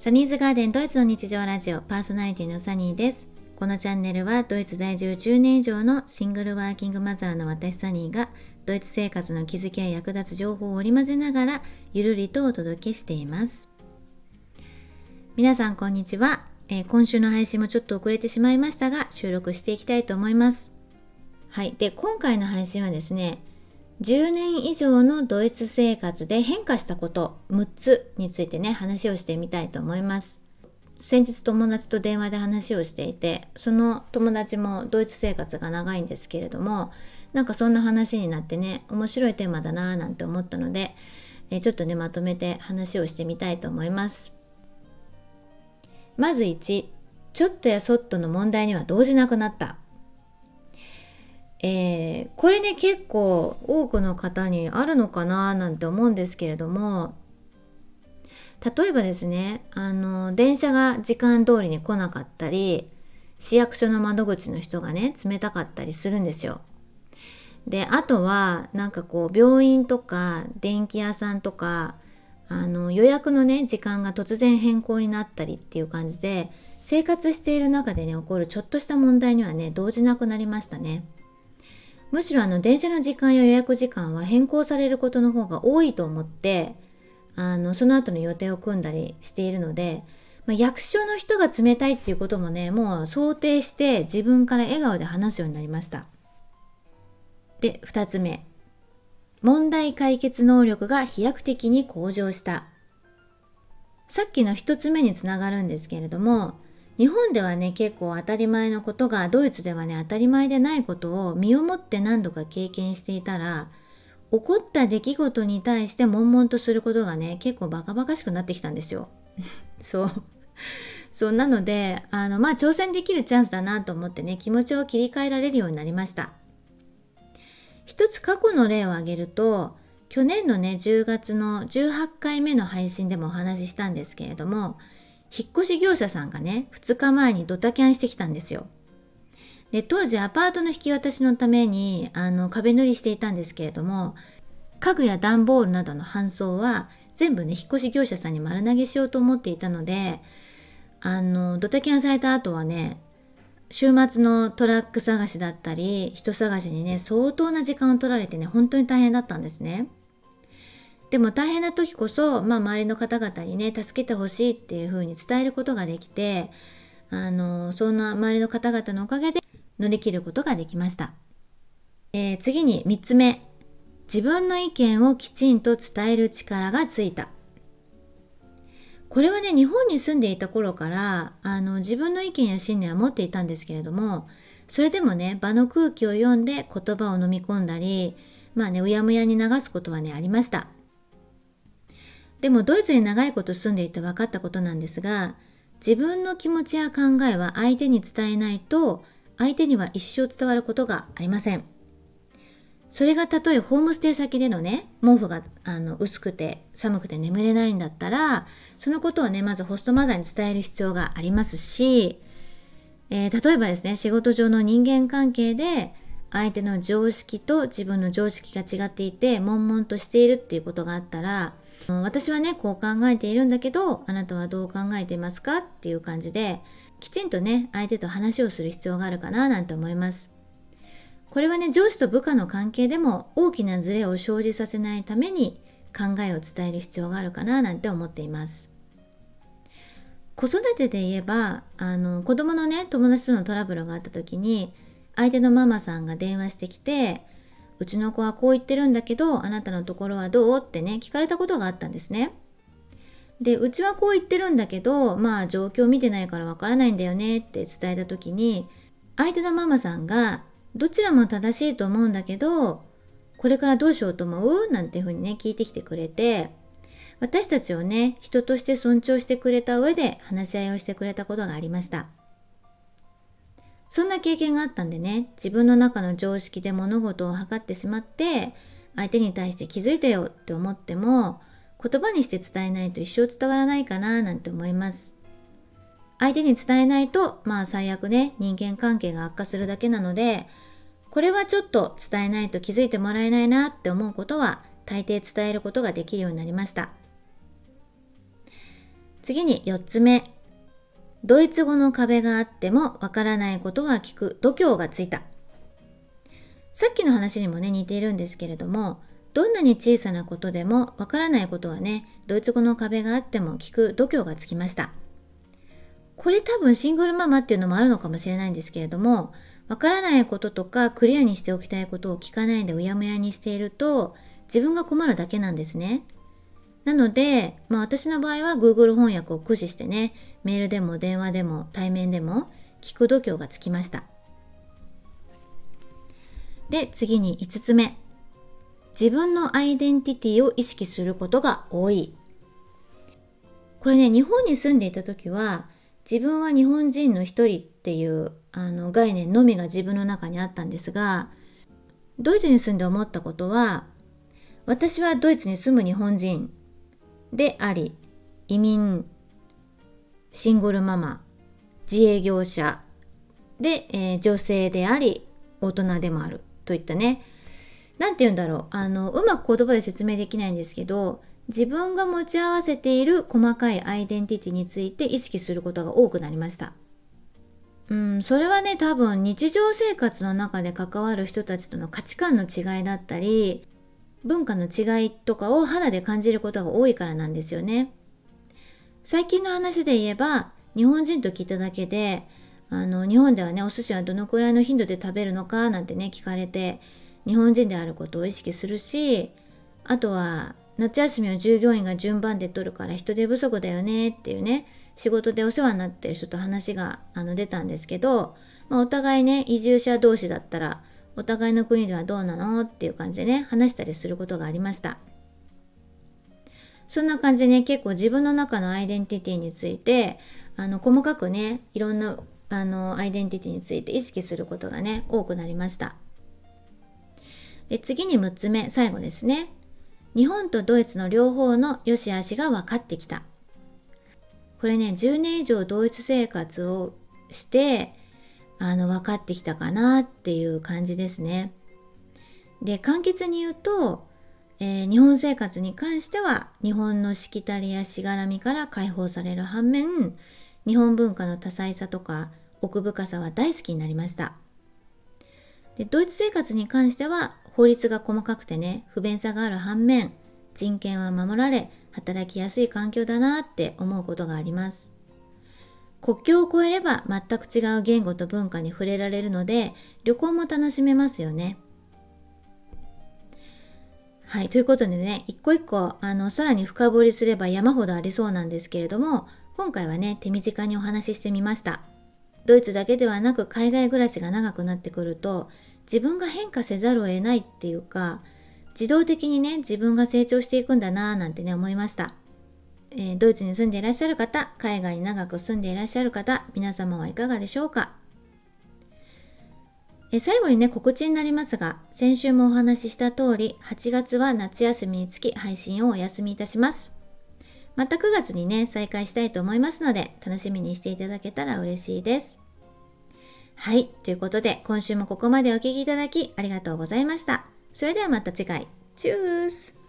サニーズガーデンドイツの日常ラジオパーソナリティのサニーです。このチャンネルはドイツ在住10年以上のシングルワーキングマザーの私サニーがドイツ生活の気づきや役立つ情報を織り交ぜながらゆるりとお届けしています。皆さんこんにちは、えー、今週の配信もちょっと遅れてしまいましたが収録していきたいと思います。はい。で、今回の配信はですね、10年以上のドイツ生活で変化したこと6つについてね話をしてみたいと思います。先日友達と電話で話をしていてその友達もドイツ生活が長いんですけれどもなんかそんな話になってね面白いテーマだなぁなんて思ったので、えちょっとねまとめて話をしてみたいと思います。まず1ちょっとやそっとの問題には動じなくなった。えー、これね結構多くの方にあるのかななんて思うんですけれども例えばですねあの電車が時間通りに来なかったり市役所の窓口の人がね冷たかったりするんですよ。であとはなんかこう病院とか電気屋さんとかあの予約のね時間が突然変更になったりっていう感じで生活している中でね起こるちょっとした問題にはね動じなくなりましたね。むしろあの電車の時間や予約時間は変更されることの方が多いと思ってあのその後の予定を組んだりしているので、まあ、役所の人が冷たいっていうこともねもう想定して自分から笑顔で話すようになりました。で2つ目。問題解決能力が飛躍的に向上した。さっきの1つ目につながるんですけれども日本ではね結構当たり前のことがドイツではね当たり前でないことを身をもって何度か経験していたら起こった出来事に対して悶々とすることがね結構バカバカしくなってきたんですよ。そうそうなのであのまあ挑戦できるチャンスだなと思ってね気持ちを切り替えられるようになりました。一つ過去の例を挙げると去年のね10月の18回目の配信でもお話ししたんですけれども引っ越し業者さんがね、2日前にドタキャンしてきたんですよ。で、当時アパートの引き渡しのために、あの、壁塗りしていたんですけれども、家具や段ボールなどの搬送は全部ね、引っ越し業者さんに丸投げしようと思っていたので、あの、ドタキャンされた後はね、週末のトラック探しだったり、人探しにね、相当な時間を取られてね、本当に大変だったんですね。でも大変な時こそ、まあ、周りの方々にね助けてほしいっていうふうに伝えることができてあのそんな周りの方々のおかげで乗り切ることができました、えー、次に3つ目。自分の意見をきちんと伝える力がついた。これはね日本に住んでいた頃からあの自分の意見や信念は持っていたんですけれどもそれでもね場の空気を読んで言葉を飲み込んだりまあねうやむやに流すことはねありました。でもドイツに長いこと住んでいて分かったことなんですが自分の気持ちや考えは相手に伝えないと相手には一生伝わることがありません。それがたとえホームステイ先でのね、毛布があの薄くて寒くて眠れないんだったら、そのことをね、まずホストマザーに伝える必要がありますし、えー、例えばですね、仕事上の人間関係で相手の常識と自分の常識が違っていて、悶々としているっていうことがあったら、私はねこう考えているんだけどあなたはどう考えていますかっていう感じできちんとね相手と話をする必要があるかななんて思います。これはね上司と部下の関係でも大きなズレを生じさせないために考えを伝える必要があるかななんて思っています。子育てで言えばあの子供のね友達とのトラブルがあった時に相手のママさんが電話してきてうちの子はこう言ってるんだけど、あなたのところはどう？ってね、聞かれたことがあったんですね。で、うちはこう言ってるんだけど、まあ状況見てないからわからないんだよねって伝えた時に、相手のママさんが、どちらも正しいと思うんだけど、これからどうしようと思う？なんていうふうにね、聞いてきてくれて、私たちをね、人として尊重してくれた上で話し合いをしてくれたことがありました。そんな経験があったんでね、自分の中の常識で物事を測ってしまって、相手に対して気づいたよって思っても、言葉にして伝えないと一生伝わらないかななんて思います。相手に伝えないと、まあ最悪ね、人間関係が悪化するだけなので、これはちょっと伝えないと気づいてもらえないなって思うことは、大抵伝えることができるようになりました。次に4つ目。ドイツ語の壁があってもわからないことは聞く。度胸がついた。さっきの話にもね似ているんですけれどもどんなに小さなことでもわからないことはねドイツ語の壁があっても聞く度胸がつきました。これ多分シングルママっていうのもあるのかもしれないんですけれどもわからないこととかクリアにしておきたいことを聞かないでうやむやにしていると自分が困るだけなんですね。なので、まあ私の場合は Google 翻訳を駆使してね、メールでも電話でも対面でも聞く度胸がつきました。で、次に5つ目。自分のアイデンティティを意識することが多い。これね、日本に住んでいた時は、自分は日本人の一人っていうあの概念のみが自分の中にあったんですが、ドイツに住んで思ったことは、私はドイツに住む日本人であり、移民、シングルママ、自営業者で、えー、女性であり、大人でもある。といったね、何て言うんだろう、あの、うまく言葉で説明できないんですけど、自分が持ち合わせている細かいアイデンティティについて意識することが多くなりました。うん、それはね、多分日常生活の中で関わる人たちとの価値観の違いだったり、文化の違いとかを肌で感じることが多いからなんですよね。最近の話で言えば、日本人と聞いただけで、あの日本ではねお寿司はどのくらいの頻度で食べるのかなんてね聞かれて日本人であることを意識するしあとは夏休みを従業員が順番で取るから人手不足だよねっていうね仕事でお世話になってる人と話があの出たんですけど、まあ、お互いね移住者同士だったらお互いの国ではどうなの？っていう感じでね話したりすることがありました。そんな感じでね結構自分の中のアイデンティティについてあの細かくねいろんなあのアイデンティティについて意識することがね多くなりました。で次に6つ目最後ですね。日本とドイツの両方の良し悪しが分かってきた。これね10年以上ドイツ生活をしてあの分かってきたかなっていう感じですね。で簡潔に言うと、えー、日本生活に関しては日本のしきたりやしがらみから解放される反面日本文化の多彩さとか奥深さは大好きになりました。でドイツ生活に関しては法律が細かくてね不便さがある反面人権は守られ働きやすい環境だなって思うことがあります。国境を越えれば全く違う言語と文化に触れられるので旅行も楽しめますよねはい。ということでね、一個一個、あの、さらに深掘りすれば山ほどありそうなんですけれども、今回はね、手短にお話ししてみました。ドイツだけではなく海外暮らしが長くなってくると自分が変化せざるを得ないっていうか自動的にね自分が成長していくんだなぁなんてね思いました、えー、ドイツに住んでいらっしゃる方海外に長く住んでいらっしゃる方皆様はいかがでしょうか？え最後にね告知になりますが先週もお話しした通り8月は夏休みにつき配信をお休みいたしますまた9月にね、再開したいと思いますので、楽しみにしていただけたら嬉しいです。はい。ということで、今週もここまでお聴きいただきありがとうございました。それではまた次回。チュース